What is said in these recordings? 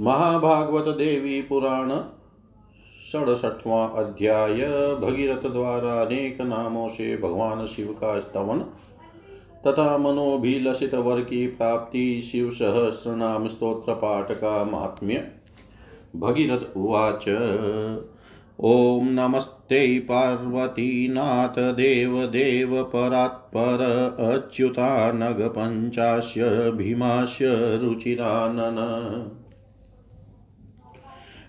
महाभागवत देवी पुराण, सड़सठवां अध्याय, भगीरथ द्वारा अनेक नामों से भगवान शिव का स्तवन, तथा मनोभिलषित वर की प्राप्ति, शिव सहस्र नाम स्त्रोत्र पाठ का महात्म्य, भगीरथ उवाच। ॐ नमस्ते पार्वतीनाथ देवदेव परात्पर अच्युतानगपञ्चास्य भीमास्य रुचिरानन।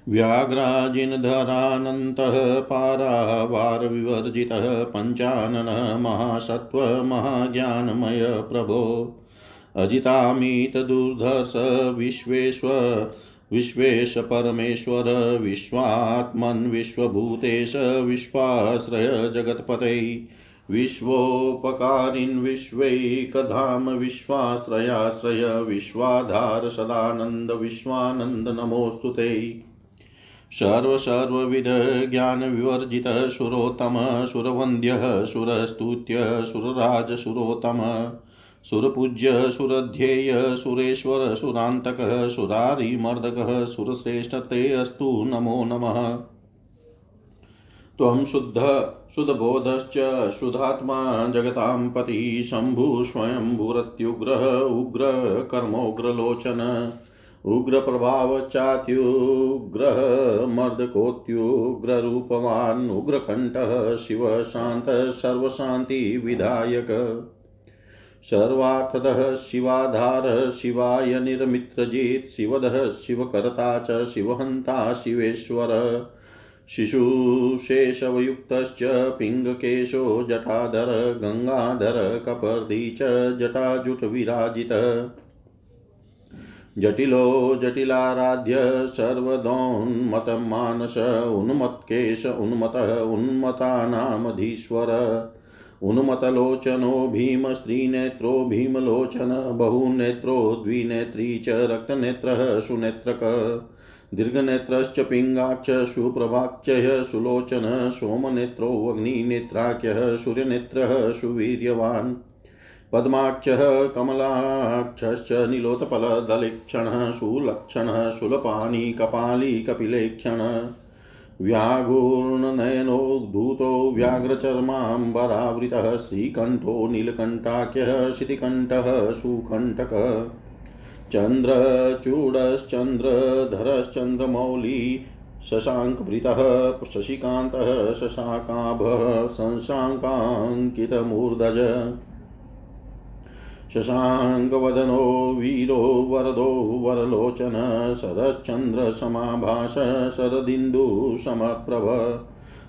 व्याघ्राजिनधरानन्तः पारावारविवर्जितः पञ्चाननः महासत्त्वमहाज्ञानमय प्रभो। अजितामितदुर्धर्ष विश्वेश्व विश्वेश परमेश्वर विश्वात्मन् विश्वभूतेश, विश्वाश्रय जगत्पते। विश्वोपकारिन् विश्वैकधाम विश्वाश्रयाश्रय, विश्वाधार सदानन्द विश्वानन्द नमोऽस्तु ते। सर्वसर्वविध ज्ञानविवर्जितः सुरोत्तम सुरवन्द्यः, सुरस्तुत्य, सुरराजसुरोत्तम, सुरपूज्य, सुरध्येय, सुरेश्वर, सुरान्तकः, सुरारिमर्दकः सुरश्रेष्ठते अस्तु, नमो नमः। त्वं शुद्ध सुदबोधश्च शुद्धात्मा जगतां पति स्वयंभूरत्युग्रः उग्रकर्मोग्रलोचन उग्रप्रभावश्चात्युग्रः मर्दकोत्युग्ररूपवान् उग्रकण्ठः शिवशान्तः सर्वशान्तिविधायक सर्वार्थदः शिवाधारः शिवाय निर्मित्रजित् शिवदः शिवकर्ता च शिवहन्ता शिवेश्वर। शिशुशेषवयुक्तश्च पिङ्गकेशो जटाधर गङ्गाधर कपर्दी च जटाजुटविराजितः। जटिलो जटिलाराध्य सर्वदोन्मतमानस उन्मत्केश उन्मतः उन्मतानामधीश्वर। उन्मतलोचनो भीमस्त्रीनेत्रो भीमलोचन बहुनेत्रो द्विनेत्री च रक्तनेत्रः सुनेत्रक। दीर्घनेत्रश्च पिङ्गाक्ष सुप्रभाक्षय सुलोचन सोमनेत्रोऽग्निनेत्राख्यः सूर्यनेत्रः सुवीर्यवान्। पद्माक्षः, कमलाक्षश्च, नीलोत्पलदलिक्षणः सुलक्षणः शूलपाणि, कपाली, कपिलेक्षणः व्याघूर्णनयनोद्धूतो व्याघ्रचर्माम्बरावृतः, श्रीकण्ठो, नीलकण्ठाख्यः शितिकण्ठः सुकण्ठकः चन्द्रचूडश्चन्द्रधरश्चन्द्रमौली, शशाङ्कभृतः, शशिकान्तः, शशाकाभः शशाङ्काङ्कितमूर्धज शशाङ्कवदनो वीरो वरदो वरलोचन शरश्चन्द्रसमाभास शरदिन्दुसमप्रभ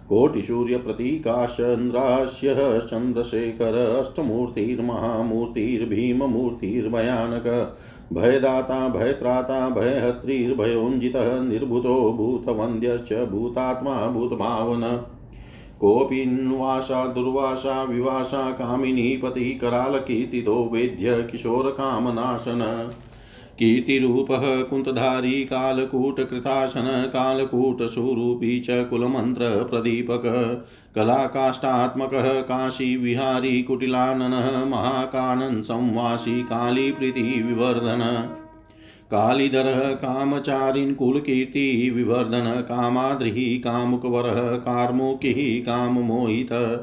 कोटिसूर्यप्रतीकाश्चन्द्रास्यः चन्द्रशेखर अष्टमूर्तिर्महामूर्तिर्भीममूर्तिर्भयानक भयदाता भयत्राता भयहत्रिर्भयोञ्जितः निर्भूतो भूतवन्द्यश्च भूतात्मा भूतभावन कोऽपि दुर्वासा, विवासा, कामिनी, पतिः करालकीर्तितो वेद्य किशोरकामनाशन कीर्तिरूपः, कुन्तधारी कालकूटकृतासन कालकूटस्वरूपी च कुलमन्त्रप्रदीपक कलाकाष्ठात्मकः काशीविहारी कुटिलाननः, महाकानन्, संवासी कालीप्रीतिविवर्धन कालीधरः कामचारिन् कुलकीर्ति विवर्धन कामाद्रिः कामुकवरः कार्मुकिः काममोहितः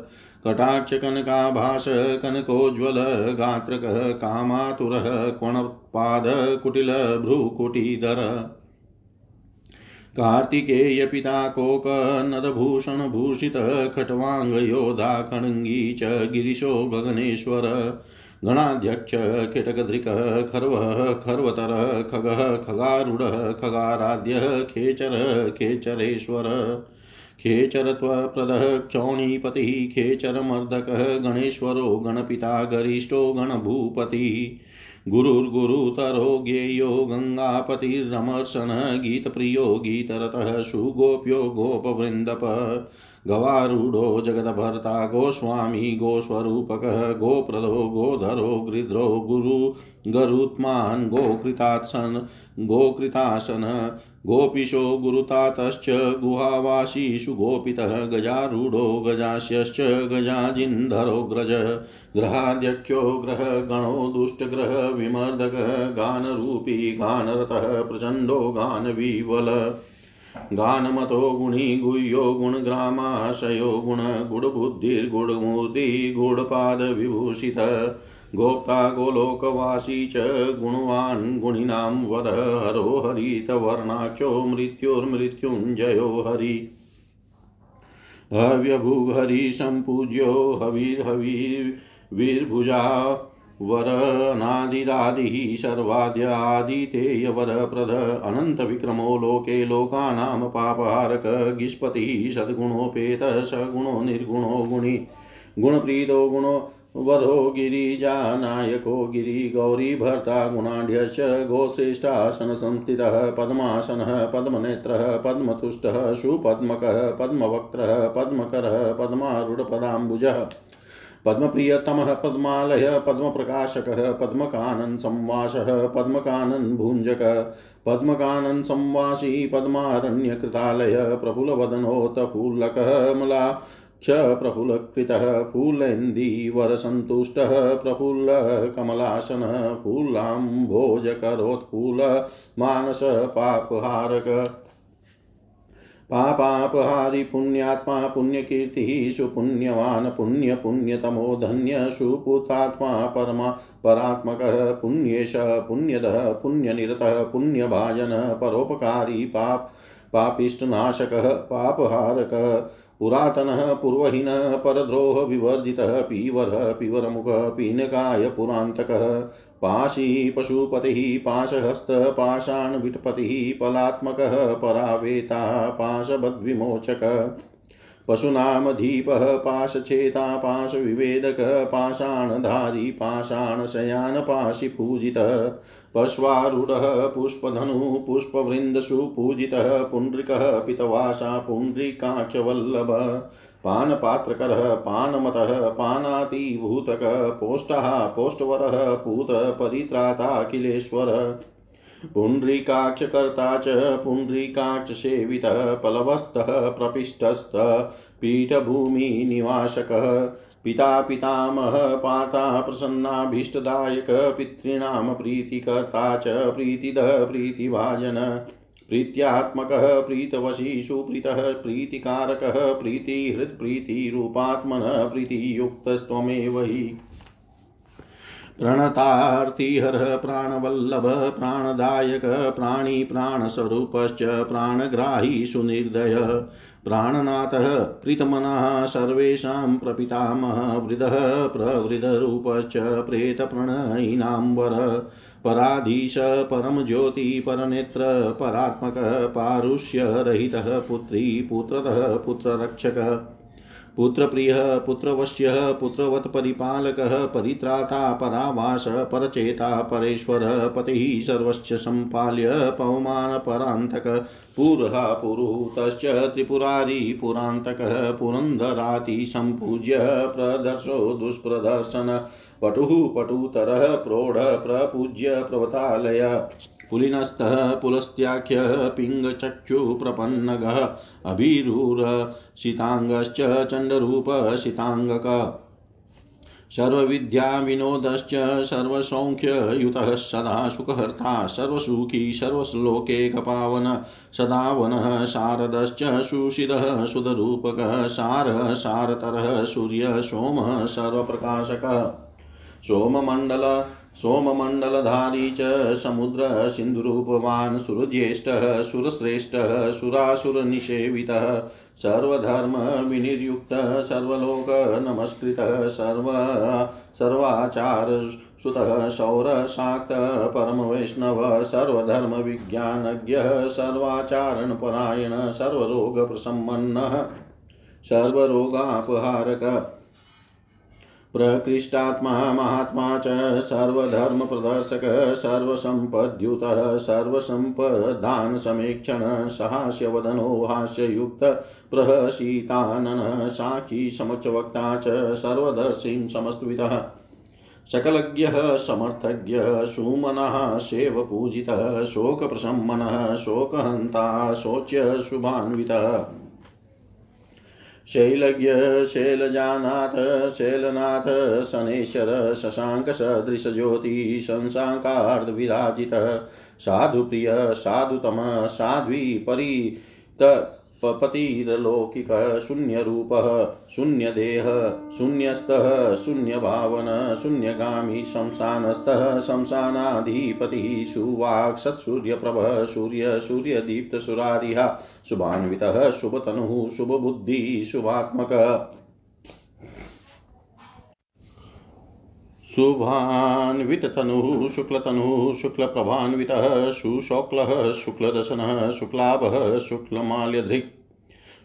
कटाक्षकनकाभास कनकोज्ज्वल गात्रकः कामातुरः क्वणपाद कुटिलभ्रुकुटीधर कार्तिकेयपिता कोकनदभूषणभूषितः खट्वाङ्गयोधा खड्गी च गिरिशो गगनेश्वर गणाध्यक्ष खिटकधृकः खर्वः, खर्वतरः, खगः, खगारूढः, खगाराध्यः, खेचर, खेचरेश्वर, खेचरत्वप्रदः, क्षौणीपतिः, खेचरमर्दकः, गणेश्वरो, गणपिता, गरिष्ठो, गणभूपतिः। गुरुर्गुरुतरो ज्ञेयो गङ्गापतिर्रमर्शन गीतप्रियो गीतरतः सुगोप्यो गोपवृन्दप गवारूढो जगदभर्ता गोस्वामी गोस्वरूपकः, गोप्रदो गोधरो गृध्रो गुरु गरुत्मान् गोकृतात्सन्, गोकृतासन गोपीशो गुरुतातश्च गुहावासीषु गोपितः गजारूढो गजास्यश्च गजाजिन्धरोग्रज ग्रहाध्यक्षो ग्रहगणो दुष्टग्रह विमर्दकः गानरूपी गानरतः प्रचण्डो गानविवल। गानमतो गुणी गुह्यो गुणग्रामाशयो गुणगुडबुद्धिर्गुणमूर्ति गुणपादविभूषित। गोप्ता गोलोकवासी च गुणवान् गुणिनां वद, हरो हरितवर्णाक्षो मृत्युर्मृत्युञ्जयो हरि। हव्यभुहरि सम्पूज्यो हविर्हविर्भुजा वरनादिरादिः सर्वाद्यादितेयवरप्रद अनन्तविक्रमो लोके लोकानां पापहारक, गिष्पतिः सद्गुणोपेत, सगुणो निर्गुणो गुणि। गुणप्रीतो गुणो वरो गिरिजानायको गिरिगौरीभर्ता गुणाढ्यश्च गोश्रेष्ठासनसंस्थितः पद्मासनः पद्मनेत्रः पद्मतुष्टः सुपद्मकः पद्मवक्त्रः पद्मकरः पद्मारूढपदाम्बुजः पद्मप्रियतमः पद्मालय पद्मप्रकाशकः पद्मकानन् संवासः पद्मकानन् भुञ्जकः पद्मकानन् संवासी पद्मारण्यकृतालय, प्रफुल्लवदनोतफुल्लकः, मला क्ष प्रफुल्लकृतः फूलेन्दीवरसन्तुष्टः प्रफुल्लकमलासनः फूलाम्भोजकरोत्फूलमानसपापहारक पापापहारि पुण्यात्मा पुण्यकीर्तिः, सुपुण्यवान् पुण्यपुण्यतमो धन्य सुपुतात्मा परमा, परात्मकः, पुण्येश, पुण्यदः, पुण्यनिरतः, पुण्यभाजन, परोपकारी पाप, पापिष्टनाशकः, पापहारकः। पुरातनः पूर्वहीनः पीवर पीवरः पीवरमुखः पीनकाय पुरातक पाशी पशुपतिः विटपति पलात्मकः परावेता पाशबद्विमोचकः। पशूनामधीपः, पाशचेता, पाशविवेदकः, पाषाणधारी, पाषाणशयानपाशिपूजितः पश्वारूढः पुष्पधनुः पुष्पवृन्दसुपूजितः पुण्ड्रिकः पितवासा पुण्ड्रिकाक्षवल्लभः पानपात्रकरः, पानमतः पानातिभूतकः पोष्टः, पोष्टवरः पूतपरित्राताखिलेश्वरः पुण्ड्रीकाक्षकर्ता च पुण्ड्रीकाक्षसेवितः पलवस्तः प्रपिष्टस्तः पीठभूमिनिवासकः पिता पितामह पाता प्रसन्नाभीष्टदायक पितॄणां प्रीतिकर्ता च, प्रीतिदः, प्रीतिभाजन, प्रीत्यात्मकः प्रीतवशी सुप्रीतः प्रीतिकारकः, प्रीतिहृत्प्रीतिरूपात्मनः, प्रीतियुक्तस्त्वमेव हि। प्रणतार्तिहरः, प्राणवल्लभ, प्राणदायक, प्राणी प्राणस्वरूपश्च प्राणग्राही सुनिर्दय। प्राणनाथः, प्रीतमनः, सर्वेषां प्रपितामह, वृदः, प्रवृदरूपश्च प्रेतप्रणयिनां वर पराधीश, परमज्योति, परनेत्र, परात्मकः, पारुष्यरहितः, पुत्री, पुत्रतः, पुत्ररक्षकः। पुत्रप्रियः, पुत्रवश्यः, पुत्रवत्परिपालकः, परित्राता परावास परचेता, परेश्वरः, पतिः सर्वश्च सम्पाल्य, पवमानपरान्तक पुरः पुरुहूतश्च, त्रिपुरारी, पुरान्तकः, पुरन्दराति, सम्पूज्य, प्रदर्शो, दुष्प्रदर्शन, पटुः, पटुतरः, प्रौढ, प्रपूज्य, प्रवतालय। पुलिनस्थः पुलस्त्याख्यः पिङ्गचक्षुप्रपन्नगः अभिरुरशिताङ्गश्च चण्डरूपशिताङ्गक सर्वविद्याविनोदश्च सर्वसौख्ययुतः सदा सुखहर्ता, सर्वसुखी सर्वश्लोकेकपावन सदावनः शारदश्च सुषिदः सुधरूपकः सारः, सारतरः सूर्यः, सोमः सर्वप्रकाशकः। सोममण्डल सोममण्डलधारी च समुद्रसिन्धुरूपवान् सुरज्येष्ठः, सुरश्रेष्ठः, सुरासुरनिषेवितः सर्वधर्मविनिर्युक्तः सर्वलोकनमस्कृतः सर्व सर्वाचारसुतः सौरशाक्तः परमवैष्णवः सर्वधर्मविज्ञानज्ञः सर्वाचारणपरायणः सर्वरोगप्रसम्मन्नः सर्वरोगापहारकः प्रकृष्टात्मा महात्मा च सर्वधर्मप्रदर्शक, सर्वसम्पद्युतः, सर्वसम्पदानसमीक्षण, सहास्यवदनो, हास्ययुक्त, प्रहसितानन साक्षी समक्षवक्ता च, सर्वदर्शीं समस्तवितः सकलज्ञः, समर्थज्ञ, सुमनः, सेवपूजितः शोकप्रशमनः शोकहन्ता, शोच्य शुभान्वितः। शैलज्ञ शैलजानाथ शैलनाथ शनेश्वर शशाङ्कसदृशज्योति शंसाङ्कार्धविराजितः साधुप्रिय साधुतम साध्वी परित पतिरलौकिकः शून्यरूपः शून्यदेह शून्यस्थः शून्यभावन, शून्यगामी शंसानस्थः शंसानाधिपतिः सुवाक् सत्सूर्यप्रभः, सूर्य सूर्यदीप्तसुरारिः शुभान्वितः, शुभतनुः, शुभबुद्धिः, शुभात्मकः। शुभान्विततनुः शुक्लतनुः शुक्लप्रभान्वितः सुशोक्लः शुक्लदशनः शुक्लाभः शुक्लमाल्यधृक्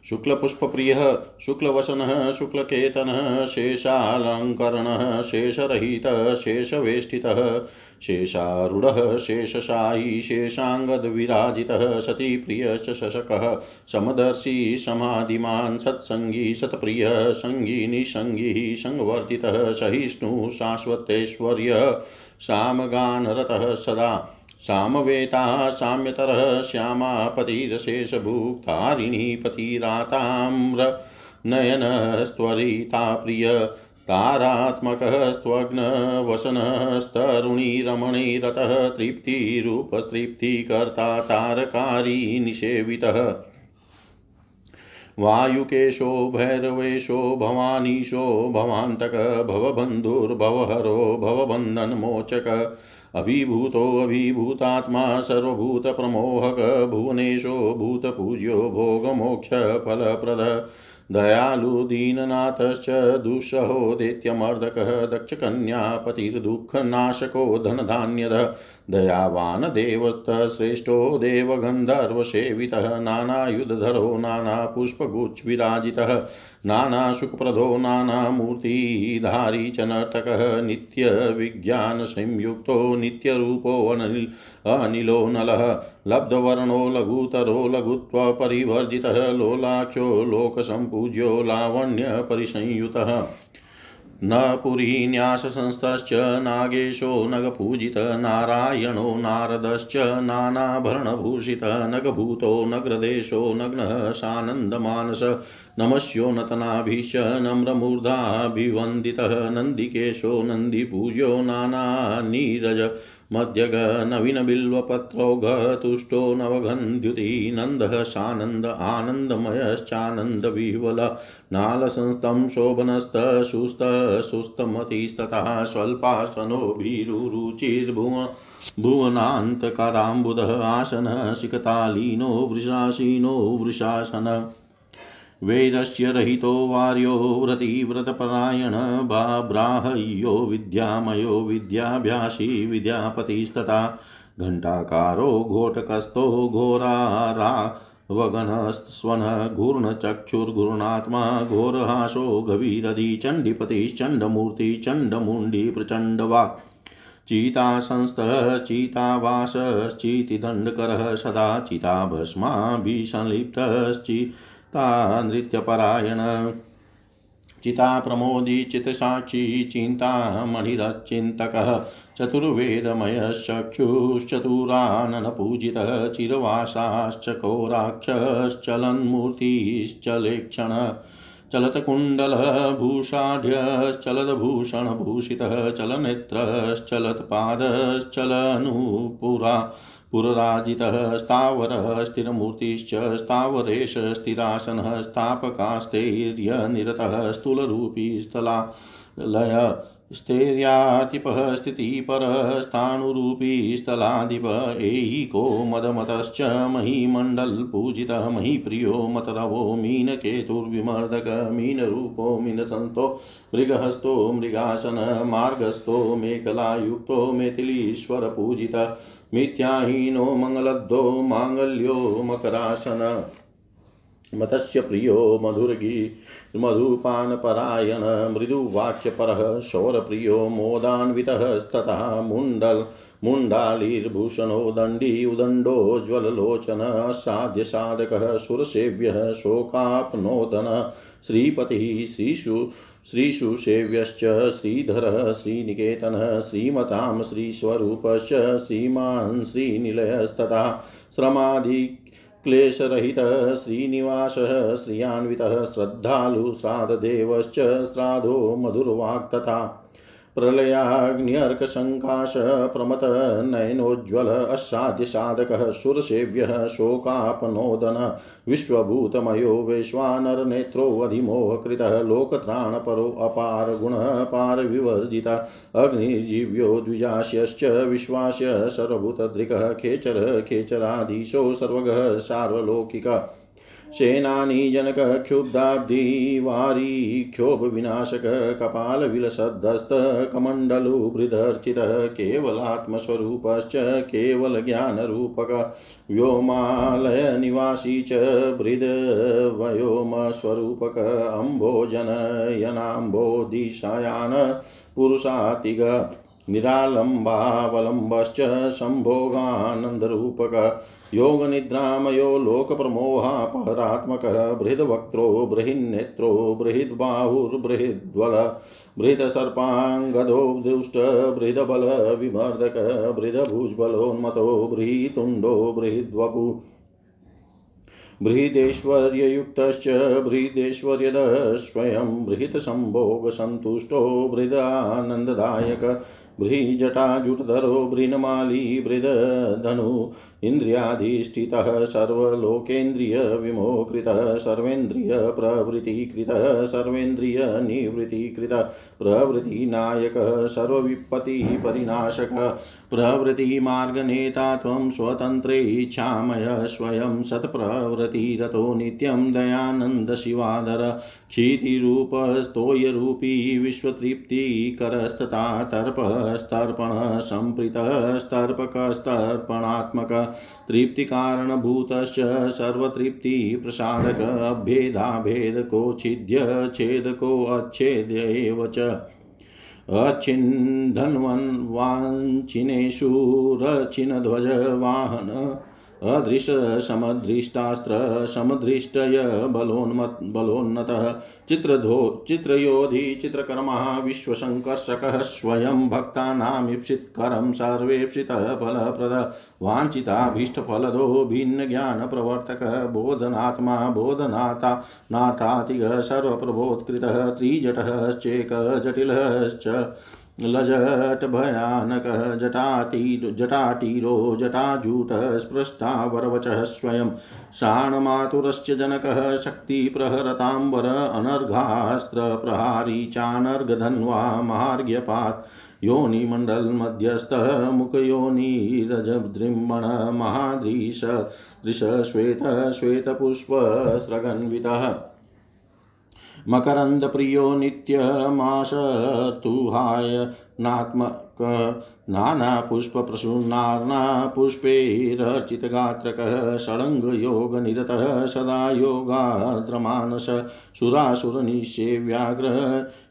शुक्लपुष्पप्रियः, शुक्लवसनः, शुक्लकेतनः, शेषालङ्करणः, शेषरहितः, शेषवेष्टितः, शेषारूढः शेषशायी शेषाङ्गद्विराजितः सतीप्रियश्च शशकः, समदर्शी, समाधिमान्, सत्सङ्गी, सत्प्रियः, सङ्गी, निसङ्गी सङ्गवर्जितः सहिष्णुः, शाश्वतेश्वर्य, सामगानरतः सदा सामवेता साम्यतरः श्यामापतिरशेषभुक्तारिणी पतिराताम्र नयनस्त्वरिता प्रिय तारात्मकस्त्वग्नवसनस्तरुणीरमणीरतः तृप्तिरूपतृप्तिकर्ता तारकारी निषेवितः। वायुकेशो भैरवेशो भवानीशो भवान्तक भवबन्धुर्भवहरो भवबन्धनमोचक अभिभूतोऽभिभूतात्मा सर्वभूतप्रमोहक भुवनेशो भूतपूज्यो भोगमोक्षफलप्रद। दयालु दीननाथश्च दुःसहो दैत्यमर्दकः दक्षकन्यापतिर्दुःखनाशको धनधान्यद। दयावान् देवतः श्रेष्ठो देवगन्धर्वसेवितः नानायुधधरो, नानापुष्पगुच्छविराजितः नानासुखप्रदो नानामूर्तिधारी च नर्तकः, नित्यविज्ञानसंयुक्तो नित्यरूपोऽनिल अनिलो नलः, लब्धवर्णो, लघुतरो लघुत्वपरिवर्जितः लोलाक्षो लोकसम्पूज्यो, लावण्यपरिसंयुतः। न पुरीन्याससंस्थश्च नागेशो नगपूजित नारायणो नारदश्च नानाभरणभूषितः नगभूतो नग्रदेशो नग्नः सानन्दमानस नमस्यो नतनाभिश्च नम्रमूर्धाभिवन्दितः नन्दिकेशो नन्दिपूज्यो नानानीरज मध्यग नवीनबिल्वपत्रौघतुष्टो नवगन्ध्युति नन्दः सानन्द आनन्दमयश्चानन्दविह्वल नालसंस्थं शोभनस्तशुस्तशुस्तमतिस्ततः स्वल्पासनो भीरुरुचिर्भुव भुवनान्तकराम्बुदः आसनः शिखतालीनो वृषासीनो वृषासन वेदस्य रहितो वार्यो व्रतिव्रतपरायण बाब्राह्यो विद्यामयो विद्याभ्यासी विद्यापतिस्तथा घण्टाकारो घोटकस्थो घोरारा वगनस्वन घूर्णचक्षुर्घूर्णात्मा घोरहासो गभीरधि चण्डीपतिश्चण्डमूर्ति चण्डमुण्डी प्रचण्डवाक् चितासंस्थः चितावासश्चितिदण्डकरः सदा चिताभस्माभिसंलिप्तश्चि ता नृत्यपरायण। चिताप्रमोदी चित्साक्षी चिन्तामणिरचिन्तकः चतुर्वेदमयश्चक्षुश्चतुराननपूजितः चिरवासाश्चकोराक्षश्चलन्मूर्तिश्चलेक्षण चलत्कुण्डलभूषाढ्यश्चलद्भूषणभूषितः चलनेत्रश्चलत्पादश्चलनुपुरा पुरराजितः स्थावरः स्थिरमूर्तिश्च स्थावरेश स्थिरासनः स्थापकास्थैर्यनिरतः स्थूलरूपी स्थलालय स्थैर्यातिपः स्थितिपरः स्थाणुरूपी स्थलाधिप ऐको मदमतश्च महीमण्डलपूजितः महीप्रियो मतरवो मीनकेतुर्विमर्दक मीनरूपो मीनसन्तो मृगहस्तो मृगासन मार्गस्थो मेखलायुक्तो मेथिलीश्वरपूजितः मिथ्याहीनो मङ्गलद्धो माङ्गल्यो मकरासन मतस्य प्रियो मधुर्गी मधुपानपरायण, मृदुवाक्यपरः शौरप्रियो मोदान्वितस्तथा मुण्डल्, मुण्डालीर्भूषणो दण्डी उदण्डोज्ज्वललोचन साध्यसाधकः सुरसेव्यः, शोकाप्नोदन, श्रीपतिः, श्रीषु श्रीशुसेव्यश्च श्रीधरः, श्रीनिकेतनः, श्रीमतां श्रीस्वरूपश्च, श्रीमान् श्रीनिलयस्तथा श्रमादि क्लेशरहितः श्रीनिवास श्रियान्वितः श्रद्धालु श्राद्धदेवश्च श्राद्धो मधुर्वाक् तथा प्रलयाग्न्यर्कशङ्काश प्रमत नयनोज्ज्वल असाध्यसाधकः सुरसेव्यः शोकापनोदन विश्वभूतमयो वैश्वानरनेत्रोऽधिमोहकृतः लोकत्राणपरो अपार गुणः अग्निर्जीव्यो द्विजास्यश्च विश्वास्य सर्वभूतदृक्, खेचर खेचराधीशो सर्वगः सार्वलौकिक सेनानी जनक क्षुब्धाब्धि वारी क्षोभविनाशक कपालविलसद्धस्त कमण्डलुभृदर्चितः केवलात्मस्वरूपश्च केवलज्ञानरूपक व्योमालयनिवासी च भृद्वयोमस्वरूपक अम्भोजनयनाम्भोदिशायान पुरुषातिग निरालम्बावलम्बश्च सम्भोगानन्दरूपक योगनिद्रामयो लोकप्रमोहापहरात्मकः बृहद्वक्त्रो बृहिन्नेत्रो बृहद्बाहुर्बृहद्वल बृहदसर्पाङ्गदो दुष्ट बृहदबलविमर्दक बृहदभुजबलोन्मतो बृहीतुण्डो बृहद्वपु बृहदेश्वर्ययुक्तश्च बृहदेश्वर्यदः स्वयं बृहत्सम्भोगसन्तुष्टो बृहदानन्ददायक बृहजटाजुटधरो भृन्माली बृहधनु इन्द्रियाधिष्ठितः, सर्वलोकेन्द्रियविमोकृतः, सर्वेन्द्रियप्रवृत्तिकृतः, सर्वेन्द्रियनिवृत्तिकृतः, प्रवृत्तिनायकः, सर्वविपत्तिपरिनाशकः प्रवृत्तिमार्गनेता त्वं स्वतन्त्रेच्छामय स्वयं सत्प्रवृत्तिरतो नित्यं दयानन्दशिवाधर, क्षितिरूपस्तोयरूपी विश्वतृप्तिकरस्तथा तर्पस्तर्पणसम्प्रीतस्तर्पकस्तर्पणात्मक तृप्तिकारणभूतश्च सर्वतृप्तिप्रसादक अभेदाभेदकोच्छिद्य छेदकोच्छेद्य एव च। रचिनध्वजवाहन अदृशसमदृष्टास्त्र समदृष्टय बलोन्मत् बलोन्नतः चित्रधो चित्रयोधि, चित्रकर्मः विश्वसङ्कर्षकः स्वयं भक्तानामीप्सितकरं सर्वेप्सितः फलप्रद। वाञ्छिताभीष्टफलदो भिन्नज्ञानप्रवर्तकः, बोधनात्मा, बोधनाथा, नाथातिगः, सर्वप्रबोधकृतः त्रिजटश्चेकजटिलश्च लजटभयानकः जटाटी जटाटीरो जटाजूटः स्पृष्टावरवचः स्वयं। शाणमातुरश्च जनकः, शक्तिप्रहरताम्बर अनर्घास्त्रप्रहारी चानर्घधन्वा महार्घ्यपात् योनिमण्डलमध्यस्थः मुखयोनिरजदृम्मण महादृश दृशश्वेत श्वेतपुष्पस्रगन्वितः। मकरन्दप्रियो नित्यमाशतुहाय नात्मक नानापुष्पप्रसूनार्ना पुष्पैरर्चितगात्रकः षडङ्गयोगनिरतः सदा योगाद्रमानस सुरासुरनिषेव्याग्र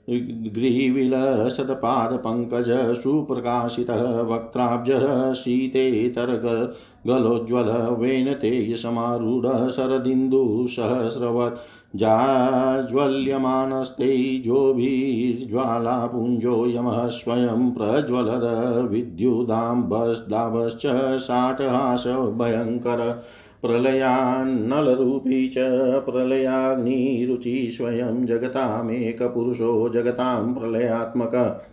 ग्रीविलसत्पादपङ्कज सुप्रकाशितः वक्त्राब्जः शीतेतरगलोज्ज्वल वेनतेयसमारूढः शरदिन्दुसहस्रवत् जाज्वल्यमानस्तैजोभिर्ज्वालापुञ्जो यमः स्वयं प्रज्वलद विद्युदाम्बस्दाभश्च शाटहासभयङ्कर प्रलयान्नलरूपी च प्रलयाग्निरुचि स्वयं जगतामेकपुरुषो जगतां प्रलयात्मक।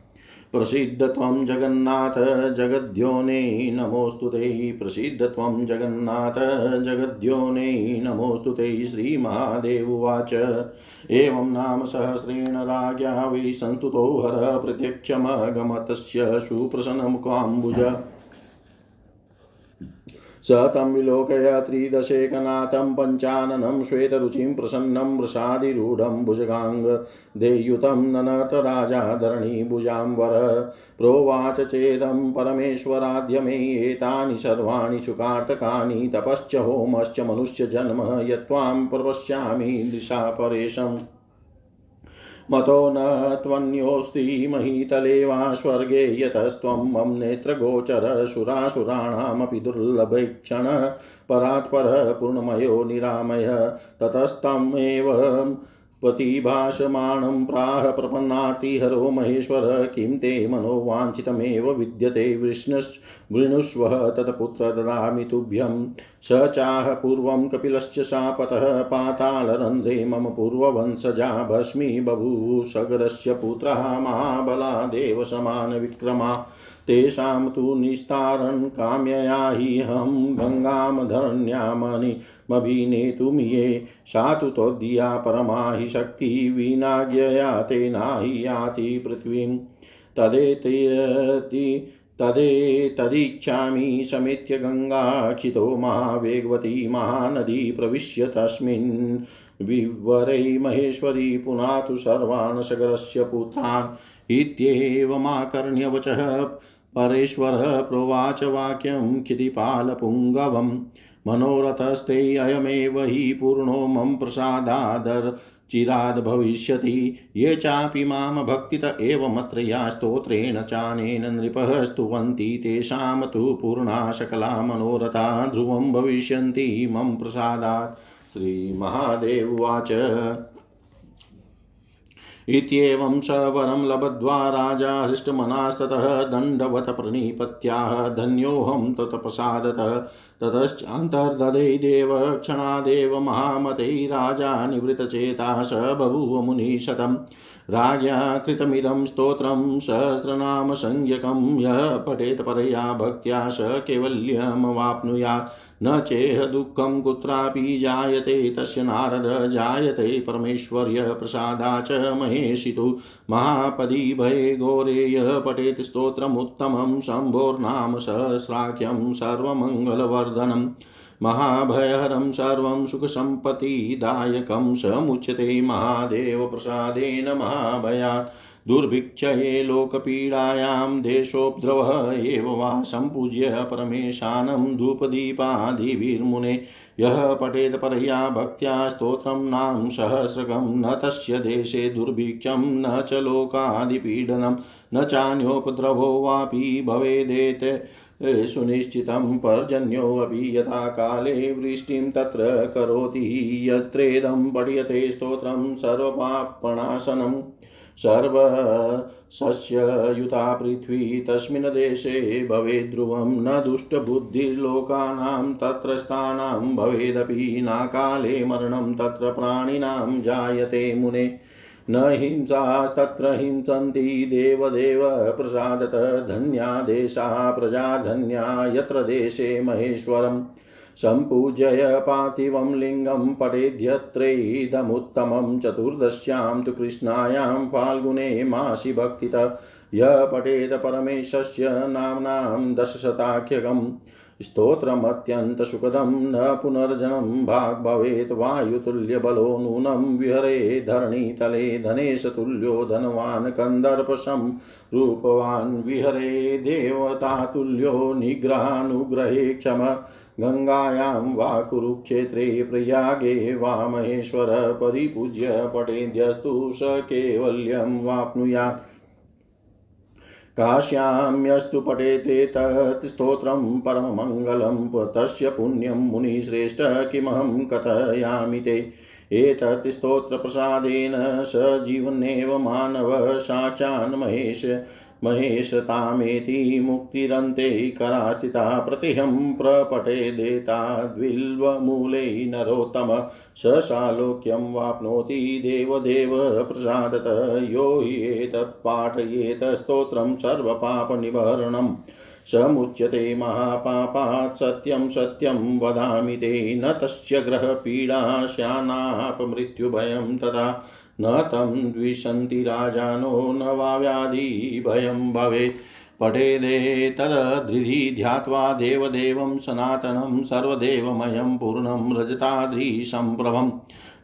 प्रसीद त्वं जगन्नाथ जगद्योने नमोऽस्तु ते। प्रसीद त्वं जगन्नाथ जगद्योने नमोऽस्तु ते। श्रीमहादेववाच एवं नाम सहस्रेण राज्ञा वै सन्तुतो हर प्रत्यक्षमगमतस्य सुप्रसन्नमुखाम्बुज। स तं विलोकय त्रिदशेकनाथं पञ्चाननं श्वेतरुचिं प्रसन्नं वृषादिरूढं भुजगाङ्गदेयुतं ननर्थ राजा धरणीभुजाम्बर प्रोवाच चेदं परमेश्वराद्य मे एतानि सर्वाणि सुखार्थकानि तपश्च होमश्च मनुष्यजन्म यत्त्वां प्रपश्यामि दृशा परेशम् मतो न त्वन्योऽस्ति महीतले वा स्वर्गे यतस्त्वं मम नेत्रगोचर सुरासुराणामपि दुर्लभैक्षण परात्परः पूर्णमयो निरामय ततस्तमेव प्रतिभाषमाणं प्राह प्रपन्नार्तिहरो महेश्वर, किं ते मनोवाञ्छितमेव विद्यते वृष्णश्च वृणुष्व तत्पुत्र ददामि तुभ्यं। स चाह पूर्वं कपिलश्च शापतः पातालरन्ध्रे मम पूर्ववंशजा भस्मी बभूसगरस्य पुत्रः महाबला देवसमानविक्रमा तेषां तु निस्तारन् काम्यया हि अहं गङ्गां धरण्यामनिमभिनेतुमिये सा तु त्वद्या परमा हि शक्ति विनाज्ञया तेनाहि याति पृथ्वीं। तदेति तदेतदिच्छामि समेत्य गङ्गाक्षितो महावेगवती महानदी प्रविश्य तस्मिन्। विवरै महेश्वरी पुनातु सर्वान् सगरस्य पुत्रान् इत्येवमाकर्ण्यवचः परेश्वरः प्रोवाच वाक्यं क्षितिपालपुङ्गवम् मनोरथस्ते अयमेव हि पूर्णो मम प्रसादादर। चिराद् भविष्यति, ये चापि माँ भक्तित एवमत्र या स्तोत्रेण चानेन नृपः स्तुवन्ति तेषां तु पूर्णा सकला मनोरथा ध्रुवं भविष्यन्ति मम प्रसादात्। श्रीमहादेव उवाच। इत्येवं स वरं लब्ध्वा राजा हृष्टमनास्ततः दण्डवत प्रणीपत्याः धन्योऽहं ततपसादतः ततश्चान्तर्दधे देव, क्षणादेव महामते राजा स बभूव मुनिशतम्। राज्ञा कृतमिदं स्तोत्रं सहस्रनामसंज्ञकं यः पठेत् परया भक्त्या स कैवल्यमवाप्नुयात्। न चेह दुःखं कुत्रापि जायते, तस्य नारद जायते। परमेश्वर्य प्रसादा च महेशितु। महापदी भये घोरे यः पठेत् स्तोत्रमुत्तमं, शम्भोर्नाम सहस्राख्यं सर्वमङ्गलवर्धनम्। महाभयहरं सर्वं सुखसम्पत्तिदायकं समुच्यते महादेवप्रसादेन महाभयात्। दुर्भिक्षये लोकपीडायां देशोपद्रवः एव वा सम्पूज्य परमेशानं धूपदीपादिभिर्मुने। यः पठेत् परया भक्त्या स्तोत्रं नाम सहस्रकं, न तस्य देशे दुर्भिक्षं, न च लोकादिपीडनं, न चान्योपद्रवो वापि भवेदेत। सुनिश्चितं पर्जन्योऽपि यथा काले वृष्टिं तत्र करोति यत्रेदं पठ्यते स्तोत्रं सर्वपापणाशनम् सर्वसस्ययुता पृथ्वी तस्मिन् देशे भवेद्ध्रुवं न दुष्टबुद्धिर्लोकानां तत्र स्थानां भवेदपि नाकाले मरणं तत्र प्राणिनां जायते मुने। न हिंसास्तत्र हिंसन्ति देवदेव प्रसादत धन्या देशा प्रजा धन्या यत्र देशे महेश्वरम्। सम्पूजय पार्थिवं लिङ्गं पठेद्यत्रैदमुत्तमं चतुर्दश्यां तु कृष्णायां फाल्गुने मासि भक्तित यः पठेद परमेशस्य नाम्नां दशशताख्यकम्। स्तोत्रमत्यन्तसुखदं न पुनर्जनं भाग् वायुतुल्यबलो नूनं विहरे धरणीतले धनेशतुल्यो धनवान् कन्दर्पशं रूपवान् विहरे देवतातुल्यो निग्रहानुग्रहे क्षम गङ्गायां वा कुरुक्षेत्रे प्रयागे वा महेश्वर परिपूज्य पठेद्यस्तु स कैवल्यं वाप्नुयात् काश्यां यस्तु पठेते तत् स्तोत्रं परममङ्गलं, तस्य पुण्यं मुनिश्रेष्ठ किमहं कथयामि ते। एतत् स्तोत्रप्रसादेन स जीवनेव मानव साचान् महेश। महेशतामेति मुक्तिरन्ते करास्थिता प्रतिहं प्रपटेदेता द्विल्वमूले नरोत्तम स सालोक्यं वाप्नोति देवदेव प्रसादत, यो एतत्पाठयेत स्तोत्रं सर्वपापनिवारणम् समुच्यते महापापात् सत्यं सत्यं वदामि ते, न तस्य ग्रहपीडा श्यानापमृत्युभयं तदा न तं द्विषन्ति राजानो न वा व्याधिभयं भवेत्। पठेदेतदधृधि ध्यात्वा देवदेवं सनातनं सर्वदेवमयं पूर्णं रजताद्रिसम्प्रभम्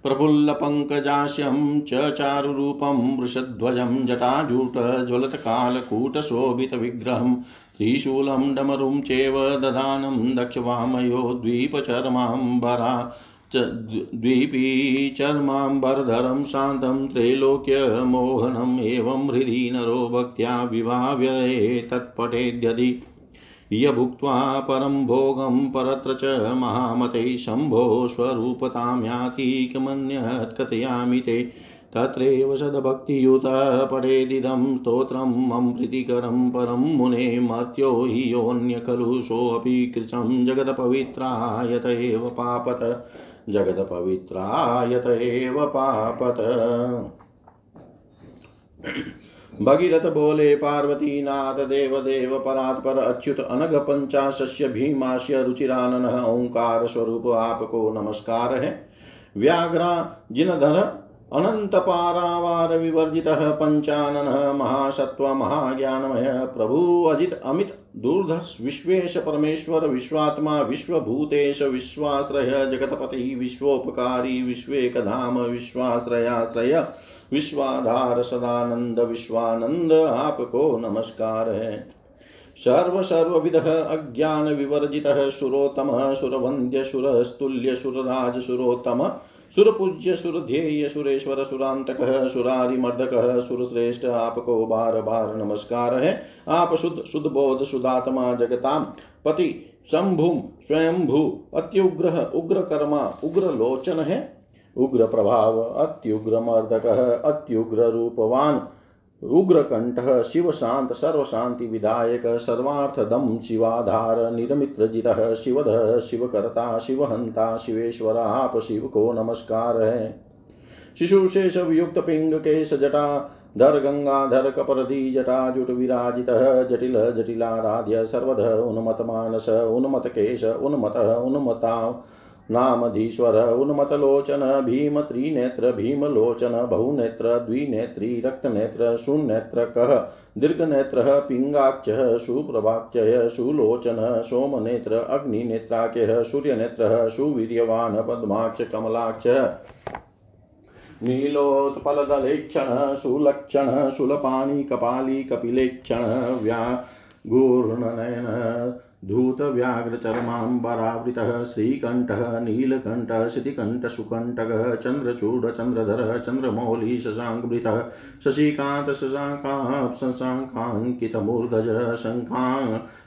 प्रफुल्लपङ्कजास्यं च चारुरूपं वृषध्वजं जटाजूटज्वलत्कालकूटशोभितविग्रहं। त्रिशूलं डमरुं चैव ददानं दक्षवामयो द्वीपचर्माम्बरा। द्वीपी चर्माम्बरधरं शान्तं त्रैलोक्यमोहनम् एवं हृदि नरो भक्त्या विभाव्ये तत्पठेद्यदि यभुक्त्वा परं भोगं परत्र च महामते शम्भो स्वरूपतां यातीकमन्यत् कथयामि ते। तत्रैव सद्भक्तियुतः पठेदिदं स्तोत्रं मम प्रीतिकरं परं मुने मर्त्यो हि योऽन्य खलु सोऽपि कृशं जगत्पवित्रायत एव पापत। जगत्पवित्रायत एव पापत। भगीरथ बोले, पार्वती नाथ देव देव परात्पर अच्युत अनग पंचाशस्य भीमाश्य रुचिरानन ओंकार स्वरूप आपको नमस्कार है। व्याघ्र जिन जिनधर अनंत पारावार विवर्जित पंचानन महासत्व महाज्ञानमय प्रभु अजित अमित दूर्धर्ष विश्वेश परमेश्वर विश्वात्मा विश्वभूतेश विश्वाश्रय जगतपति विश्वोपकारी विश्वेकधाम विश्वाश्रयाश्रय विश्वाधार सदानंद विश्वानंद आपको नमस्कार है। सर्व सर्वविद अज्ञान विवर्जित सुरोत्तम सुरवंद्य सुरस्तुल्य सुरराज सुरोत्तम सुरपूज्य, सुरध्येय, सुरेश्वर, सुरांतक, सुरारिमर्दक, सुरश्रेष्ठ, आपको बार बार नमस्कार है। आप शुद्ध शुद्ध बोध, शुद्धात्मा जगताम पति शंभुम स्वयंभू अत्युग्र उग्र कर्मा उग्र लोचन है। उग्र प्रभाव अत्युग्र मर्दक अत्युग्र रूपवान उग्रकण्ठ शिवशान्त सर्वशान्तिविधायक सर्वार्थदं शिवाधार, निरमित्रजितः शिवधः, शिवकर्ता शिवहंता शिवेश्वर, आप शिव को नमस्कार है। शिशुशेष वियुक्त पिंग केश जटा, धर गंगाधर कपरधि जटाजुट विराजित, जटिल, जटिलाराध्य, सर्वध उन्मत मानस उन्मत केश उन्मत उन्मता नामधीश्वर उन्मतलोचन भीम त्रिनेत्र भीमलोचन, बहुनेत्र, द्विनेत्री, रक्तनेत्र शून्नेत्र कः, दीर्घनेत्रः, पिङ्गाक्षः सुलोचन, सोमनेत्र, अग्निनेत्राख्यः, सूर्यनेत्रः, सुवीर्यवान्, पद्माक्ष, कमलाक्षः। नीलोत्पलदलेक्षण, सुलक्षण शूलपाणि कपाली कपिलेक्षण व्या घूर्णनयन धूतव्याघ्रचर्माम्बरावृतः श्रीकण्ठः नीलकण्ठः चंद्रधर चन्द्रचूडचन्द्रधरः चन्द्रमौली शशाङ्कभृतः शशिकान्त शशाङ्कांकितमूर्धज शङ्का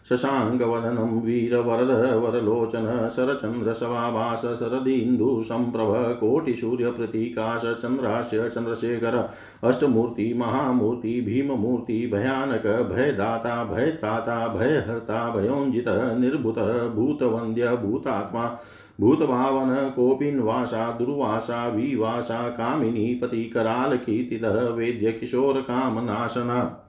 शशाङ्कवदनं वीरवरद, वरलोचन शरचन्द्रसवाभास शरदीन्दुसम्प्रभ कोटिसूर्यप्रतीकाश चन्द्रास्य चन्द्रशेखर, अष्टमूर्ति, महामूर्ति, भीममूर्ति, भयानक, भयदाता, भयत्राता, भयहर्ता, भयोञ्जितः, निर्भूतः, भूतवन्द्य, भूतात्मा, भूतभावन, कोपिन्वासा, दुर्वासा, विवासा, कामिनी, पतिकरालकीर्तितः वेद्यकिशोरकामनाशना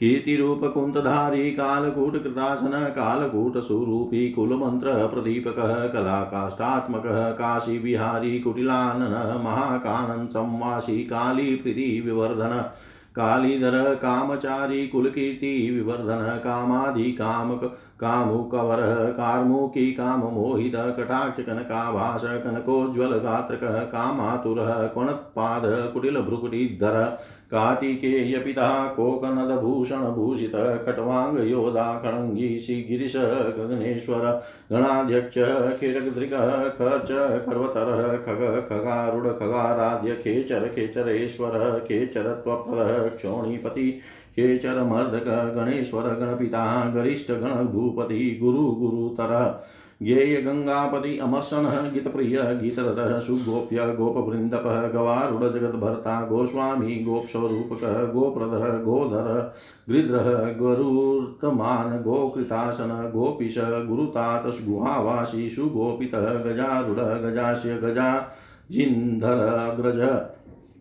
कीर्तिरूपकुन्तधारी कालकूटकृतासन, कालकूटस्वरूपी कुलमन्त्रप्रदीपकः कलाकाष्ठात्मकः, काशीविहारी कुटिलानन, महाकानन् संवासी कालीप्रीतिविवर्धन कालीधर, कामचारी कुलकीर्ति विवर्धन, कामादि कामक कामुकवरः, कार्मुकी, काममोहित कटाक्ष कनकाभास कनकोज्ज्वल गात्रकः कामातुरः, कुणत्पाद कुटिलभ्रुकुटिधर कार्तिकेयपिता कोकनदभूषणभूषित खट्वाङ्गयोधा खणङ्गी श्रीगिरिश गगनेश्वर, गणाध्यक्ष खिरगदृगः खच खर्वतरः, खग खगारूढ खगाराध्य, खेचर खेचरेश्वर खेचर खेचरत्वप्रदः क्षोणीपति खेचरमर्दक गणेश्वर गणपिता गरिष्ठगणभूपति गुरु गुरुतर। ज्ञेय गङ्गापति अमर्षणः, गीतप्रिय गीतरथः, सुगोप्य गोपवृन्दपः गवारुडजगद्भर्ता गोस्वामी गोपस्वरूपकः, गोप्रदः, गोधर, गृध्रः, गरुर्तमान्, गोकृतासन, गोपीश, गुरुतात गुहावासी सुगोपितः, गजारूढ, गजास्य गजा जिन्धरग्रज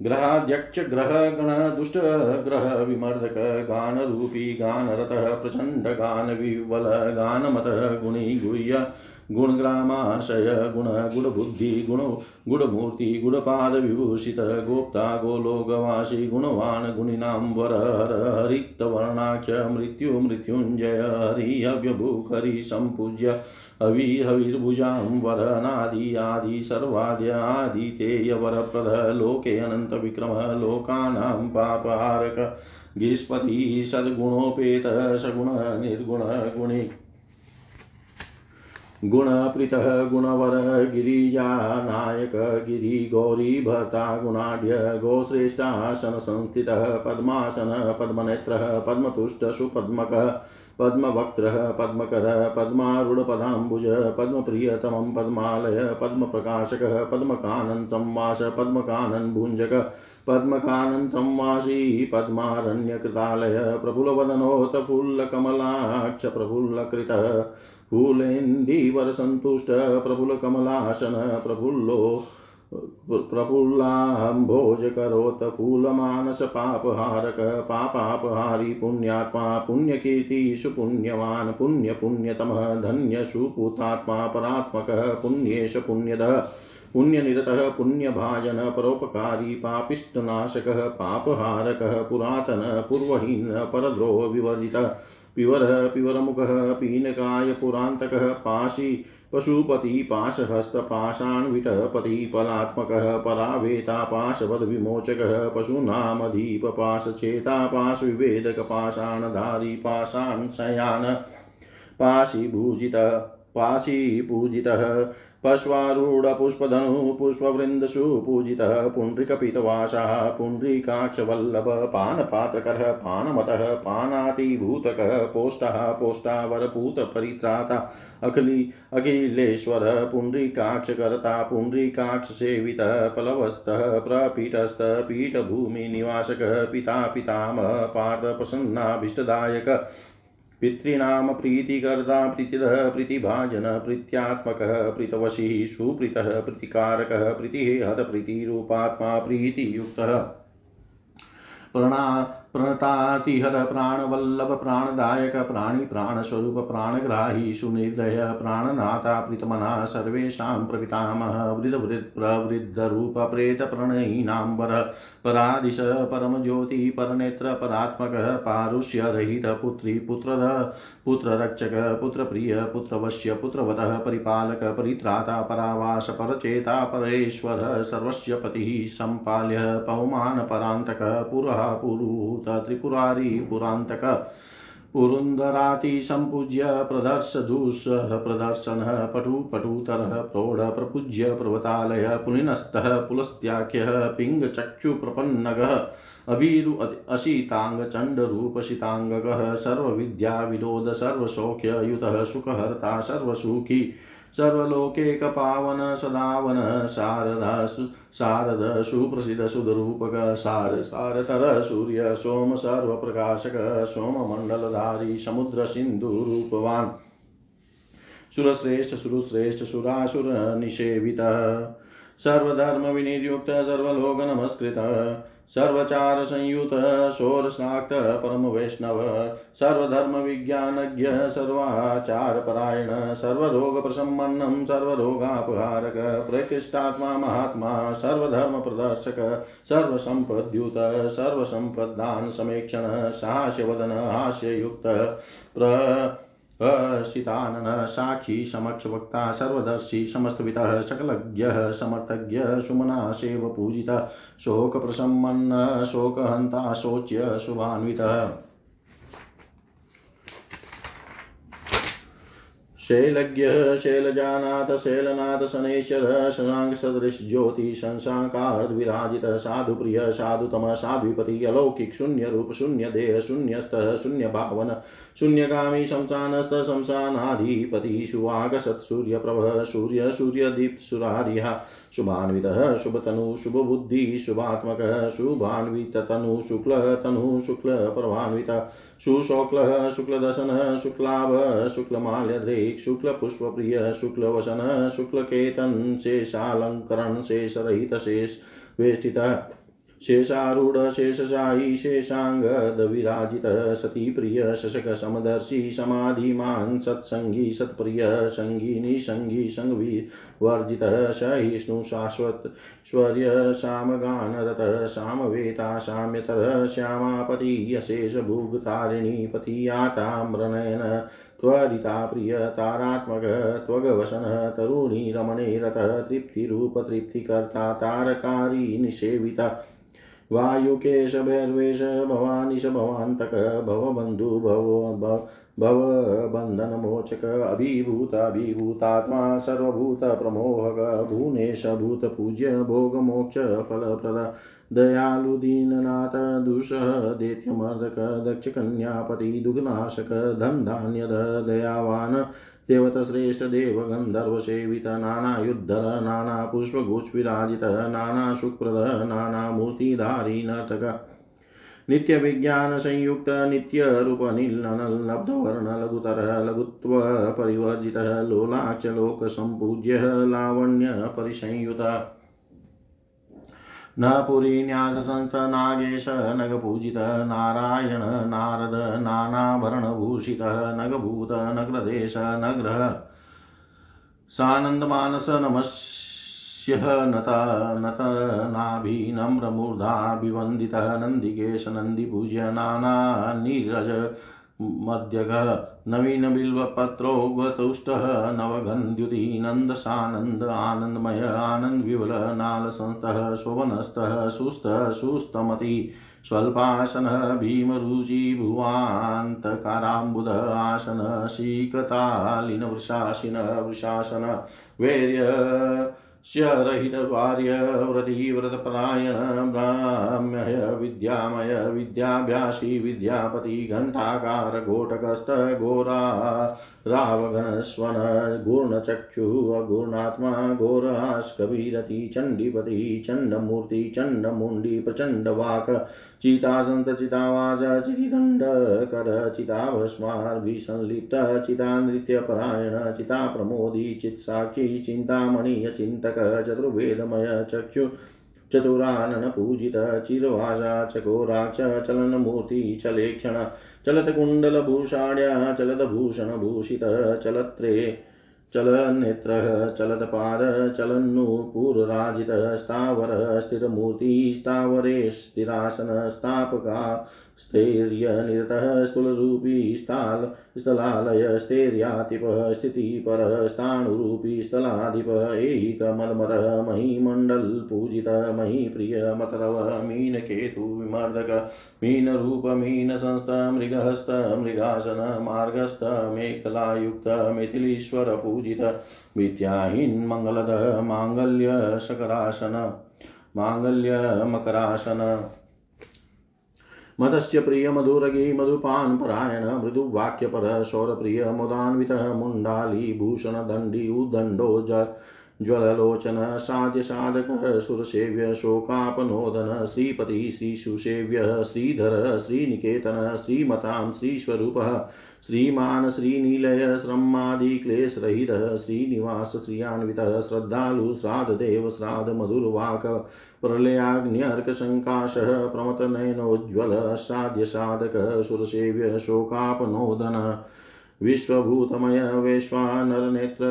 ग्रहाध्यक्ष ग्रह गण दुष्ट ग्रह विमर्दक गान रूपी गानरूपी, गानरतः, प्रचण्ड गान विवल गानमतः गुणी गुह्य गुणग्रामाशय गुण गुणबुद्धि गुण, गुणमूर्ति गुणपादविभूषित गोप्ता, गोलोकवासी, गुणवान् गुणिनां वर हर हरिक्तवर्णाक्ष मृत्यु मृत्युञ्जय हरि हव्यभुक् हरि सम्पूज्य हवि हविर्भुजां वरनादि आदि सर्वाद्य आदितेयवरप्रद लोके अनन्तविक्रम लोकानां पापहारक गिरिस्पति सद्गुणोपेत, सगुण, निर्गुण गुणि गुणप्रीतः गुणवर गिरिजानायक गिरिगौरी भर्ता गुणाढ़ गुणाढ्य गोश्रेष्ठासनसंस्थितः पद्मासन पद्मनेत्रः पद्मतुष्ट सुपद्मकः पद्मवक्त्रः पद्मकरः पद्मारूढपदाम्बुज पद्मप्रियतमं पद्मालय पद्मप्रकाशकः पद्मकानन् संवास पद्मकानन् भुञ्जक पद्मकानन् संवासी पद्मारण्यकृतालय प्रफुल्लवदनोत फुल्लकमलाक्ष प्रफुल्लकृतः फूलेन्दीवरसन्तुष्ट प्रफुल्लकमलासन प्रफुल्लो प्रफुल्लाम्भोजकरोत् फूलमानसपापहारक पापापहारी पुण्यात्मा पुण्यकीर्तिषु पुण्यवान् पुण्यपुण्यतमः धन्यसुपूतात्मा परात्मकः पुण्येश पुण्यदः। पुण्यनिरतः, पुण्यभाजन, परोपकारी, पापिष्टनाशकः, पापहारकः, पुरातन, पूर्वहीन, परद्रोह विवर्जितः, पिवरः, पिवरमुखः, पीनकाय पुरान्तकः, पाशी, पशुपति पाशहस्तपाशान्वितपति पलात्मकः परावेता पाशवद्विमोचकः पशूनामधीपपाशचेता पाशविवेदकपाषाणधारी पाषाण शयान पाशीभूजितः पाशीपूजितः पश्वारूढपुष्पधनु, पुष्पवृन्दसु, पूजितः पुण्ड्रिकपितवासः, पुण्ड्रीकाक्षवल्लभ, पानपात्रकरः, पानमतः, पानातिभूतकः, पोष्टः पोष्टावरपूतपरित्राता अखिली, अखिलेश्वरः, पुण्ड्रीकाक्षकर्ता, पुण्ड्रीकाक्षसेवितः प्लवस्तः प्रपीठस्थः, पीठभूमिनिवासकः, पिता, पितामह पार्थप्रसन्नाभीष्टदायक पितॄणां प्रीतिकर्ता प्रीतिदः प्रीतिभाजन प्रीत्यात्मकः प्रीतवशी सुप्रीतः प्रीतिकारकः प्रीतिः हत प्रीतिमा प्रीतियुक्तः। प्रणा प्रणतातिहर प्राणवल्लभ, प्राणदायक, प्राणी प्राणस्वरूप प्राणग्राही सुनिर्दय प्राणनाथा प्रीतमना, सर्वेषां प्रपितामह वृद्धवृद् प्रवृद्धरूप प्रेतप्रणयीनाम्बर परादिश, परमज्योति, परनेत्र, परात्मकः पारुष्यरहित पुत्री, पुत्रद, पुत्ररक्षक, पुत्रप्रिय, पुत्रवश्य, पुत्रवतः, परिपालक, परित्राता, परावास, परचेता, परेश्वर, सर्वस्य पतिः सम्पाल्य पौमान्, परान्तकः, पुरः पुरुहूत त्रिपुरारी पुरान्तक। पुरुन्दराति सम्पूज्य प्रदर्शदुःसः प्रदर्शनः पटु पटुतरः प्रौढ प्रपूज्य पर्वतालय पुलिनस्तः पुलस्त्याख्यः पिङ्गचक्षुप्रपन्नगः अभिरु असिताङ्गचण्डरूपसिताङ्गकः सर्वविद्याविनोद सर्वसौख्ययुतः सुखहर्ता सर्वसुखी। सर्वलोकेकपावन सदावन शारदा शारद सुप्रसिद्ध सुदरूपक सार, सारतर, सूर्य, सोम, सर्वप्रकाशक सोममण्डलधारी समुद्रसिन्धुरूपवान्। सुरश्रेष्ठ सुरश्रेष्ठ, सुरासुरनिषेवितः। सर्वधर्मविनिर्युक्त, सर्वलोकनमस्कृतः। सर्वचारसंयुत शोरशाक्त परमवैष्णव, सर्वधर्मविज्ञानज्ञ, सर्वाचारपरायण सर्वरोगप्रशमन्नं सर्वरोगापहारक प्रकृष्टात्मा महात्मा, सर्वधर्मप्रदर्शक, सर्वसम्पद्युत सर्वसम्पदान् समेक्षण साहास्यवदन, हास्ययुक्त प्र हसितानन साक्षी समक्षवक्ता सर्वदर्शी, समस्तवितः, सकलज्ञः, समर्थज्ञ, सुमना सेव पूजितः शोकप्रशमन्न शोकहन्ता, शोच्य, शुभान्वितः। शैलज्ञः, शैलजानाथ, शैलनाथ, शनैश्वर शशाङ्क सदृश, ज्योति शंशाकार विराजित साधु प्रिय साधुतम साध्विपति अलौकिक, शून्य रूप, शून्य देह, शून्यस्तः, शून्य भावन शून्यगामी शंसानस्त शंसानाधिपति शुभागसत् सूर्यप्रभः, सूर्य सूर्यदीप्त सुरारिः शुभान्वितः शुभतनु, शुभबुद्धि, शुभात्मकः, शुभान्विततनु शुक्लतनु शुक्लप्रभान्वितः शुशोक्लः शुक्लदशनः, शुक्लाभ शुक्लमाल्यद्रेक् शुक्लपुष्पप्रिय, शुक्लवसन, शुक्लकेतन शेषालङ्करण शेषरहित शेष वेष्टितः शेषारूढशेषशायी शेषाङ्गदविराजितः सती प्रिय शशकसमदर्शी समाधिमान् सत्सङ्गी सत्प्रिय सङ्गी निसङ्गी सङ्गविवर्जितः सहिष्णु शाश्वतश्वर्य सामगानरतः सामवेता साम्यतरः श्यामापति यशेषभुगतारिणी पतियाताम्रनयन त्वरिता प्रिय तारात्मक त्वगवसन तरुणी रमणे रतः तृप्तिरूपतृप्तिकर्ता तारकारी निषेविता वायुकेशभैर्वेश भवानिश भवान्तक भवबन्धु भव भवबन्धनमोचक अभिभूताभिभूतात्मा सर्वभूतप्रमोहक भुवनेश भूतपूज्य भोगमोक्षफलप्रद दयालुदीननाथ, दुषः दैत्यमर्दक दक्षकन्यापति दुग्नाशक धनधान्यद, दयावान् देवतश्रेष्ठदेव गन्धर्वसेवित नानायुद्धर नानापुष्पगुच्विराजित नानासुखप्रद नानामूर्तिधारी नर्तक नित्यविज्ञानसंयुक्त लघुतर लघुत्व संपूज्य लाव्यपरी लावण्यपरिसंयुत। न पुरीन्याससंस्थनागेश नगपूजित नारायण, नारद, नानाभरणभूषितः, नगभूत, नग्रदेश, नग्रह। सानन्दमानस नमस्यः, नत, नतनाभिनम्रमूर्धाभिवन्दितः, नन्दिकेश, नन्दिपूज्य नानानीरज मध्यगः नवीनबिल्वपत्रोगतुष्टः नवगन्ध्युति नन्दसानन्द आनन्दमय आनन्दविवल नालसंस्थः शोभनस्थः सुस्थः सुस्तमति स्वल्पासनः भीमरुचिभुवान्तकाराम्बुद आसन शीकतालिनवृषासिन वृषासन वैर्य स्यरहितभार्यव्रतिव्रतपरायण ब्राह्म्य विद्यामय विद्याभ्यासी विद्यापति घण्टाकार घोटकस्थघोरा रावघनस्वन घूर्णचक्षु अघूर्णात्मा घोरास्कविरति चण्डीपति चण्डमूर्ति चण्डमुण्डी प्रचण्डवाक चितासन्तचितावास चितिदण्डकर चिताभस्मार्भिसंलिप्त चिता चिताप्रमोदी चित्साक्षी चिन्तामणि अचिन्तक चतुर्वेदमय चक्षु चतुराननपूजित चिरवासा चकोराक्ष चलनमूर्ति चलेक्षण चलत्कुण्डलभूषाढ्या चलदभूषणभूषित चलत्रे चलन्नेत्रः चलत्पादः चलन्नूपुरराजितः स्थावरः स्थिरमूर्तिः स्थावरे स्थिरासन स्थापका स्थैर्यनिरतः स्थूलरूपी स्थाल स्थलालय स्थैर्यातिपः स्थितिपरः स्थाणुरूपी स्थलाधिपः ऐकमलमतः महीमण्डलपूजितः महीप्रिय मतरव मीनकेतु विमर्दक मीनरूप मीनसंस्थ मृगहस्त मृगासन मार्गस्थ मेखलायुक्त मिथिलीश्वर पूजित विद्याहीन मङ्गलद माङ्गल्य शकरासन माङ्गल्य मकरासन मदस्य प्रिय मधुरगी मधुपान परायण मृदुवाक्यपर शौरप्रिय मुदान्वितः मुण्डालीभूषण दण्डी उदण्डो ज्वललोचन साध्यसाधकः सुरसेव्य शोकापनोदन श्रीपति श्रीसुसेव्यः, श्रीधर, श्रीनिकेतन, श्रीमतां श्रीस्वरूपः, श्रीमान् श्रीनीलय श्रमादिक्लेशरहितः श्रीनिवास श्रियान्वितः, श्रद्धालु श्राद्धदेव श्राद्धमधुर्वाक प्रलयाग्न्यर्कसङ्काशः प्रमतनयनोज्ज्वल साध्यसाधकः सुरसेव्य शोकापनोदन विश्वभूतमय वैश्वानरनेत्र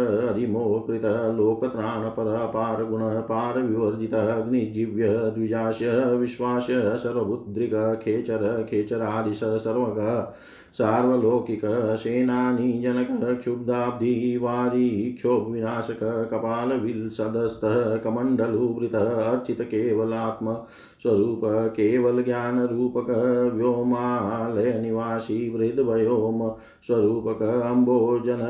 गुण पार विवर्जित अग्निजीव्य द्विजाश विश्वास सर्वबुद्धिक खेचर खेचरादिश सर्वगः सार्वलौकिक सेनानी जनक क्षुब्धाब्धिवादी क्षोभविनाशक कपालविलसदस्तः कमण्डलुवृत अर्चित केवलात्म स्वरूप केवल ज्ञान रूपक व्योमालय निवासी वृद्वयोम स्वरूपक अम्बोजन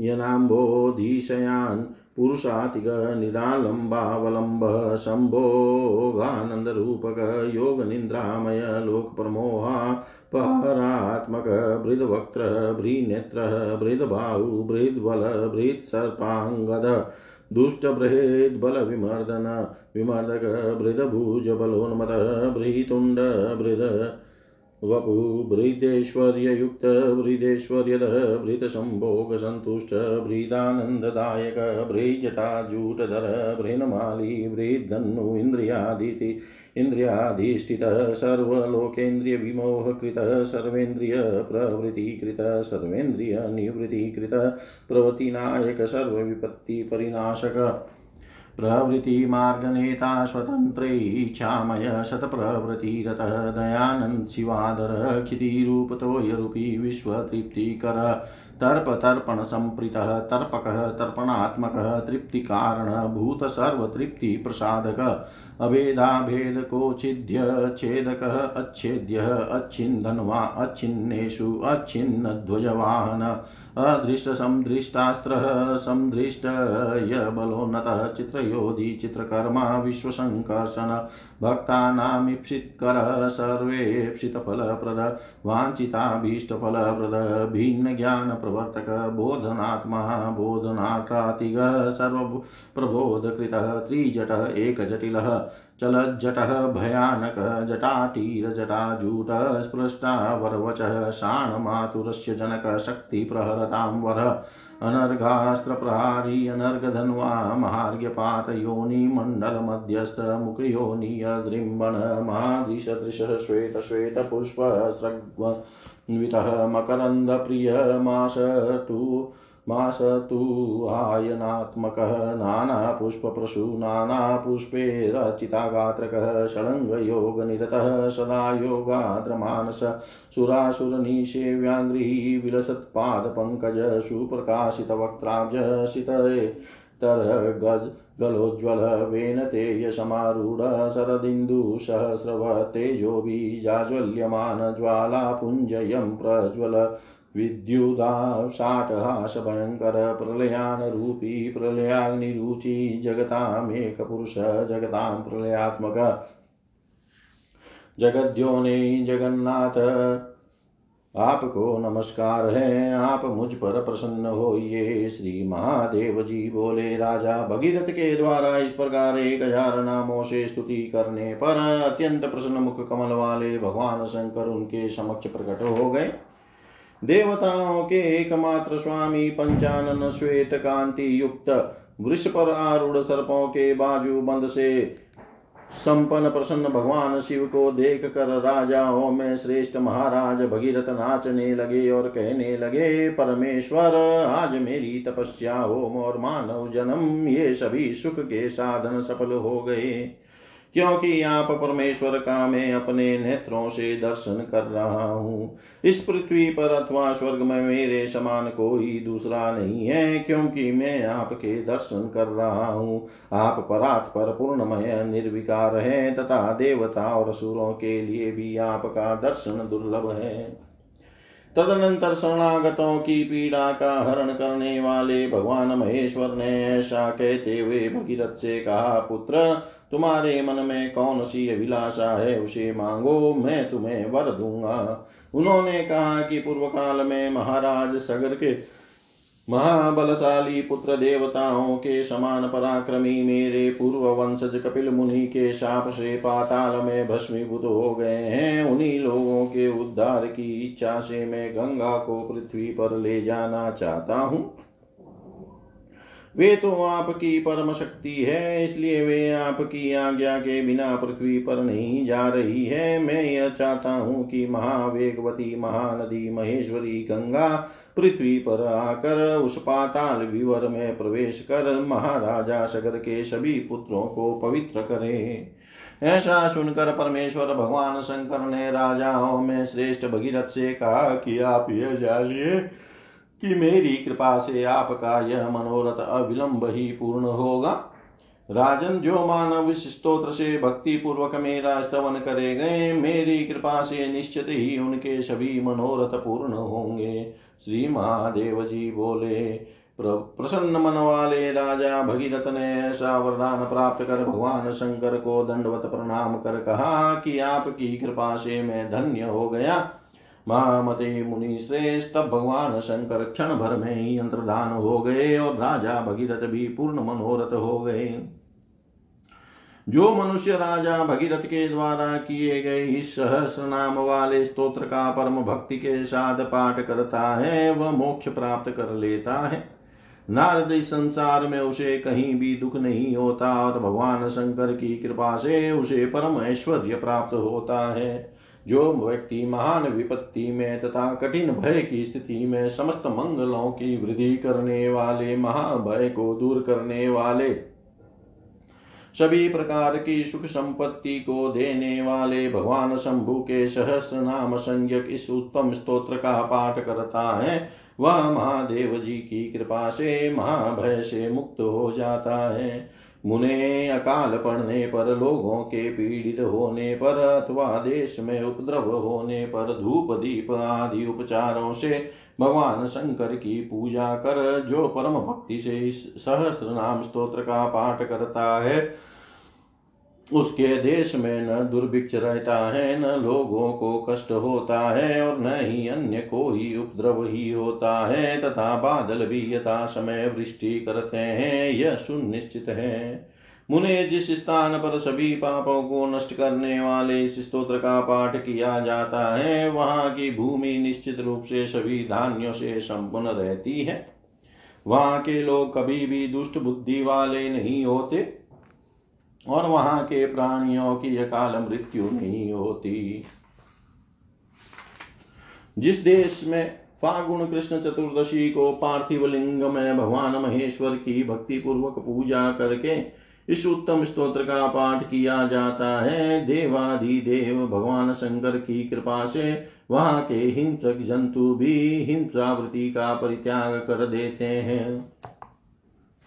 यनाम्बोधिशयान् पुरुषातिगनिरालम्बावलम्ब शम्भोगानन्दरूपक योगनिन्द्रामय लोकप्रमोहा परात्मक बृहद्वक्त्र बृनेत्र बृहद्बाहु बृहद्बल बृहत्सर्पाङ्गद दुष्टबृहद्बलविमर्दन विमर्दक बृहद्भुजबलोन्मत बृहतुण्ड बृहद वपुभृदेश्वर्ययुक्त भृदेश्वर्यदः भृतसम्भोगसन्तुष्ट भृदानन्ददायक भृजटाजूटधर भृन्माली भृद्धन्नु इन्द्रियादिति, इन्द्रियाधिष्ठितः, सर्वलोकेन्द्रियविमोहकृतः, सर्वेन्द्रियप्रवृत्तिकृतः, सर्वेन्द्रियनिवृत्तिकृतः, प्रवृत्तिनायक, सर्वविपत्तिपरिनाशक। प्रवृत्तिमार्गनेता स्वतन्त्रैच्छामय शतप्रवृत्तिरतः दयानन्द शिवादर क्षितिरूपतोयरूपी विश्वतृप्तिकर। तर्प तर्पण संप्रीतः, तर्पकः, तर्पणात्मकः तृप्तिकारणभूत सर्वतृप्तिप्रसादक अभेदाभेदकोच्छिद्य छेदकः अच्छेद्यः, अच्छिन्दन्वा, अच्छिन्नेषु, अच्छिन्नध्वजवाहन। अदृष्टसंदृष्टास्त्रः संदृष्टयबलोन्नतः चित्रयोधि चित्रकर्मा विश्वसङ्कर्षण भक्तानामीप्सितकरः सर्वेप्सितफलप्रद वाञ्छिताभीष्टफलप्रद भिन्नज्ञानप्रवर्तक बोधनात्मा बोधनात्रातिगः सर्वप्रबोधकृतः त्रिजटः एकजटिलः चलज्जटः भयानकः जटाटीरजटाजूटः स्पृष्टावरवचः शाणमातुरस्य जनकशक्तिप्रहरतां वरः अनर्घास्त्रप्रहारी अनर्घधन्वा महार्घ्यपातयोनिमण्डलमध्यस्थमुखयोनियदृम्बण महादृशदृशः श्वेतश्वेतपुष्पस्रग्वितः मकरन्दप्रियमाशतु मासतु आयनात्मकः नानापुष्पप्रशु नानापुष्पैरचितागात्रकः षडङ्गयोगनिरतः सदा योगाद्रमानस सुरासुरनिषेव्याङ्घ्रिः विलसत्पादपङ्कज सुप्रकाशितवक्त्राब्ज शितये तरगलोज्ज्वल वेनतेयसमारूढ शरदिन्दुसहस्रवतेजोबीजाज्वल्यमान ज्वालापुञ्जयं प्रज्वल विद्युदाशाटहासभयङ्कर प्रलयानरूपी प्रलयाग्निरुचि जगतामेकपुरुष जगतां प्रलयात्मक जगद्योने जगन्नाथ। आपको नमस्कार है, आप मुझ पर प्रसन्न होइए। श्री महादेव जी बोले, राजा, भगीरथ के द्वारा इस प्रकार एक हज़ार नामों से स्तुति करने पर अत्यंत प्रसन्न मुख कमल वाले भगवान शंकर उनके समक्ष प्रकट हो गए। देवताओं के एकमात्र स्वामी पंचानन श्वेत कांति युक्त वृक्ष पर आरूढ़ सर्पों के बाजू बंद से संपन्न प्रसन्न भगवान शिव को देख कर राजाओं में श्रेष्ठ महाराज भगीरथ नाचने लगे और कहने लगे, परमेश्वर, आज मेरी तपस्या होम और मानव जन्म, ये सभी सुख के साधन सफल हो गए। क्योंकि आप परमेश्वर का मैं अपने नेत्रों से दर्शन कर रहा हूँ। इस पृथ्वी पर अथवा स्वर्ग में मेरे समान कोई दूसरा नहीं है, क्योंकि मैं आपके दर्शन कर रहा हूँ। आप परात पर पूर्णमय निर्विकार है, तथा देवता और असुरों के लिए भी आपका दर्शन दुर्लभ है। तदनंतर शरणागतों की पीड़ा का हरण करने वाले भगवान महेश्वर ने ऐसा कहते हुए भगीरथ से कहा, पुत्र तुम्हारे मन में कौन सी अभिलाषा है? उसे मांगो, मैं तुम्हें वर दूँगा। उन्होंने कहा कि पूर्व काल में महाराज सगर के महाबलशाली पुत्र देवताओं के समान पराक्रमी मेरे पूर्व वंशज कपिल मुनि के शाप से पाताल में भस्मीभूत हो गए हैं। उन्हीं लोगों के उद्धार की इच्छा से मैं गंगा को पृथ्वी पर ले जाना चाहता हूँ। वे तो आपकी परम शक्ति है, इसलिए वे आपकी आज्ञा के बिना पृथ्वी पर नहीं जा रही है। मैं यह चाहता हूँ कि महावेगवती, महानदी, महेश्वरी, गंगा पृथ्वी पर आकर उस पाताल विवर में प्रवेश कर महाराजा सगर के सभी पुत्रों को पवित्र करे। ऐसा सुनकर परमेश्वर भगवान शंकर ने राजाओं में श्रेष्ठ भगीरथ से कहा कि आप यह जानिए कि मेरी कृपा से आपका यह मनोरथ अविलंब ही पूर्ण होगा। राजन, जो मानव स्त्रोत्र से भक्ति पूर्वक मेरा स्तवन करे गए, मेरी कृपा से निश्चित ही उनके सभी मनोरथ पूर्ण होंगे। श्री महादेव जी बोले प्रसन्न मन वाले राजा भगीरथ ने ऐसा वरदान प्राप्त कर भगवान शंकर को दंडवत प्रणाम कर कहा कि आपकी कृपा से मैं धन्य हो गया। महामते मुनि श्रेष्ठ भगवान शंकर क्षण भर में ही अंतर्धान हो गए और राजा भगीरथ भी पूर्ण मनोरथ हो गए। जो मनुष्य राजा भगीरथ के द्वारा किए गए इस सहस्र नाम वाले स्तोत्र का परम भक्ति के साथ पाठ करता है, वह मोक्ष प्राप्त कर लेता है। नारद इस संसार में उसे कहीं भी दुख नहीं होता और भगवान शंकर की कृपा से उसे परम ऐश्वर्य प्राप्त होता है। जो व्यक्ति महान विपत्ति में तथा कठिन भय की स्थिति में समस्त मंगलों की वृद्धि करने वाले महाभय को दूर करने वाले, सभी प्रकार की सुख संपत्ति को देने वाले भगवान शंभु के सहस्र नाम संज्ञक इस उत्तम स्तोत्र का पाठ करता है, वह महादेव जी की कृपा से, महाभय से मुक्त हो जाता है। मुने अकाल पड़ने पर, लोगों के पीड़ित होने पर, अथवा देश में उपद्रव होने पर, धूप दीप आदि उपचारों से भगवान शंकर की पूजा कर, जो परम भक्ति से इस सहस्र नाम स्तोत्र का पाठ करता है। उसके देश में न दुर्भिक्ष रहता है, न लोगों को कष्ट होता है और न ही अन्य कोई उपद्रव ही होता है, तथा बादल भी यथा समय वृष्टि करते हैं, यह सुनिश्चित है। मुने जिस स्थान पर सभी पापों को नष्ट करने वाले इस स्त्रोत्र का पाठ किया जाता है, वहाँ की भूमि निश्चित रूप से सभी धान्यों से संपन्न रहती है। वहाँ के लोग कभी भी दुष्ट बुद्धि वाले नहीं होते। और वहाँ के प्राणियों की अकाल मृत्यु नहीं होती। जिस देश में फागुण कृष्ण चतुर्दशी को पार्थिव लिंग में भगवान महेश्वर की भक्ति पूर्वक पूजा करके इस उत्तम स्तोत्र का पाठ किया जाता है देवादि देव भगवान शंकर की कृपा से वहाँ के हिंसक जंतु भी हिंसावृत्ति का परित्याग कर देते हैं।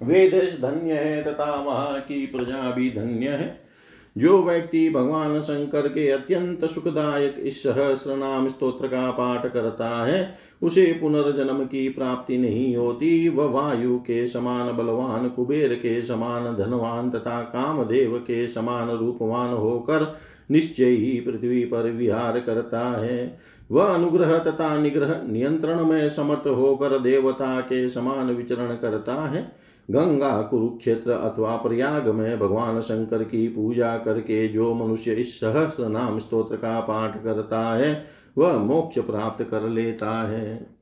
वे देश धन्य है, तथा वहाँ की प्रजा भी धन्य है। जो व्यक्ति भगवान शंकर के अत्यंत सुखदायक इस सहस्र नाम स्त्रोत्र का पाठ करता है, उसे पुनर्जन्म की प्राप्ति नहीं होती। वह वायु के समान, बलवान, कुबेर के समान, धनवान तथा कामदेव के समान रूपवान होकर निश्चय ही पृथ्वी पर विहार करता है। वह अनुग्रह तथा निग्रह नियंत्रण में समर्थ होकर देवता के समान विचरण करता है। गंगा, कुरुक्षेत्र अथवा प्रयाग में भगवान शंकर की पूजा करके जो मनुष्य इस सहस्र नाम स्तोत्र का पाठ करता है, वह मोक्ष प्राप्त कर लेता है।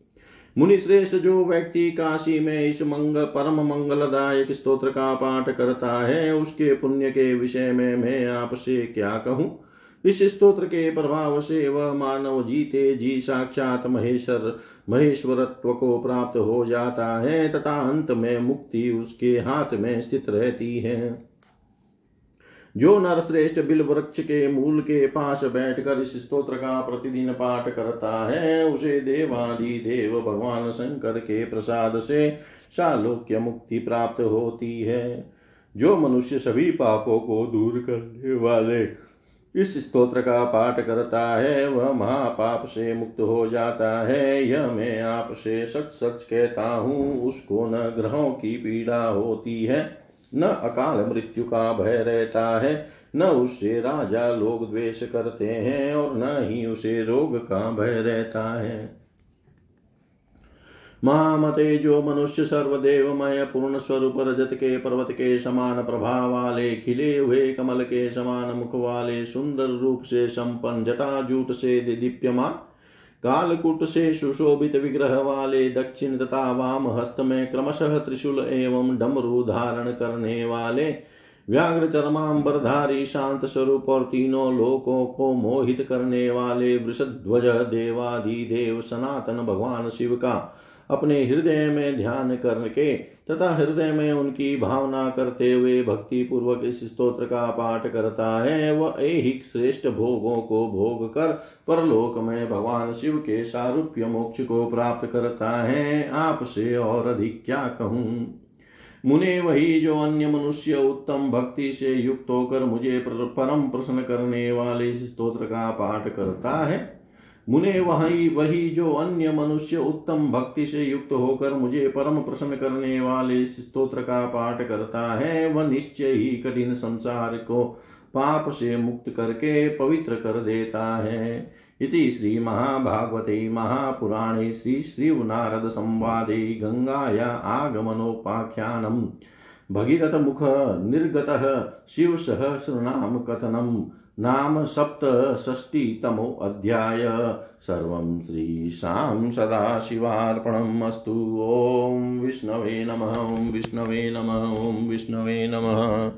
मुनि श्रेष्ठ जो व्यक्ति काशी में इस मंगल, परम मंगलदायक स्तोत्र का पाठ करता है, उसके पुण्य के विषय में मैं आपसे क्या कहूँ? इस स्तोत्र के प्रभाव से वह मानव जीते जी साक्षात महेश्वर महेश्वरत्व को प्राप्त हो जाता है, तथा अंत में मुक्ति उसके हाथ में स्थित रहती है। जो नरश्रेष्ठ बिल वृक्ष के मूल के पास बैठकर इस स्तोत्र का प्रतिदिन पाठ करता है, उसे देवादि देव भगवान शंकर के प्रसाद से सालोक्य मुक्ति प्राप्त होती है। जो मनुष्य सभी पापों को दूर करने वाले इस स्तोत्र का पाठ करता है, वह महापाप से मुक्त हो जाता है। यह मैं आपसे सच सच कहता हूँ, उसको न ग्रहों की पीड़ा होती है, न अकाल मृत्यु का भय रहता है, न उससे राजा लोग द्वेष करते हैं, और न ही उसे रोग का भय रहता है। महामते जो मनुष्य सर्वदेवमय पूर्ण स्वरूप रजत के पर्वत के समान प्रभाव वाले खिले हुए कमल के समान मुख वाले सुंदर रूप से संपन्न जटाजूट से दीप्यमान कालकुट से सुशोभित विग्रह वाले दक्षिण तथा वाम हस्त में क्रमशः त्रिशूल एवं डमरू धारण करने वाले, व्याघ्र चरमांबरधारी, शांत स्वरूप और तीनों लोकों को मोहित करने वाले, वृषध्वज देवादि देव सनातन भगवान शिव का अपने हृदय में ध्यान करके, तथा हृदय में उनकी भावना करते हुए भक्ति पूर्वक इस स्त्रोत्र का पाठ करता है, वह एक श्रेष्ठ भोगों को भोग कर परलोक में भगवान शिव के सारूप्य मोक्ष को प्राप्त करता है। आपसे और अधिक क्या कहूँ? मुने वही जो अन्य मनुष्य उत्तम भक्ति से युक्त होकर मुझे परम प्रसन्न करने वाले इस स्त्रोत्र का पाठ करता है मुने वही वही जो अन्य मनुष्य उत्तम भक्ति से युक्त होकर मुझे परम प्रसन्न करने वाले स्तोत्र का पाठ करता है, वह निश्चय ही कठिन संसार को पाप से मुक्त करके पवित्र कर देता है। इति श्री महाभागवते महापुराणे श्री श्री नारद संवादे गंगाया मुख निर्गतः शिवसहस्रनाम कथनम्। नाम सप्तषष्टितमोऽध्याय सर्वं श्रीशां सदाशिवार्पणम् अस्तु। ॐ विष्णवे नमः विष्णवे नमः विष्णवे नमः।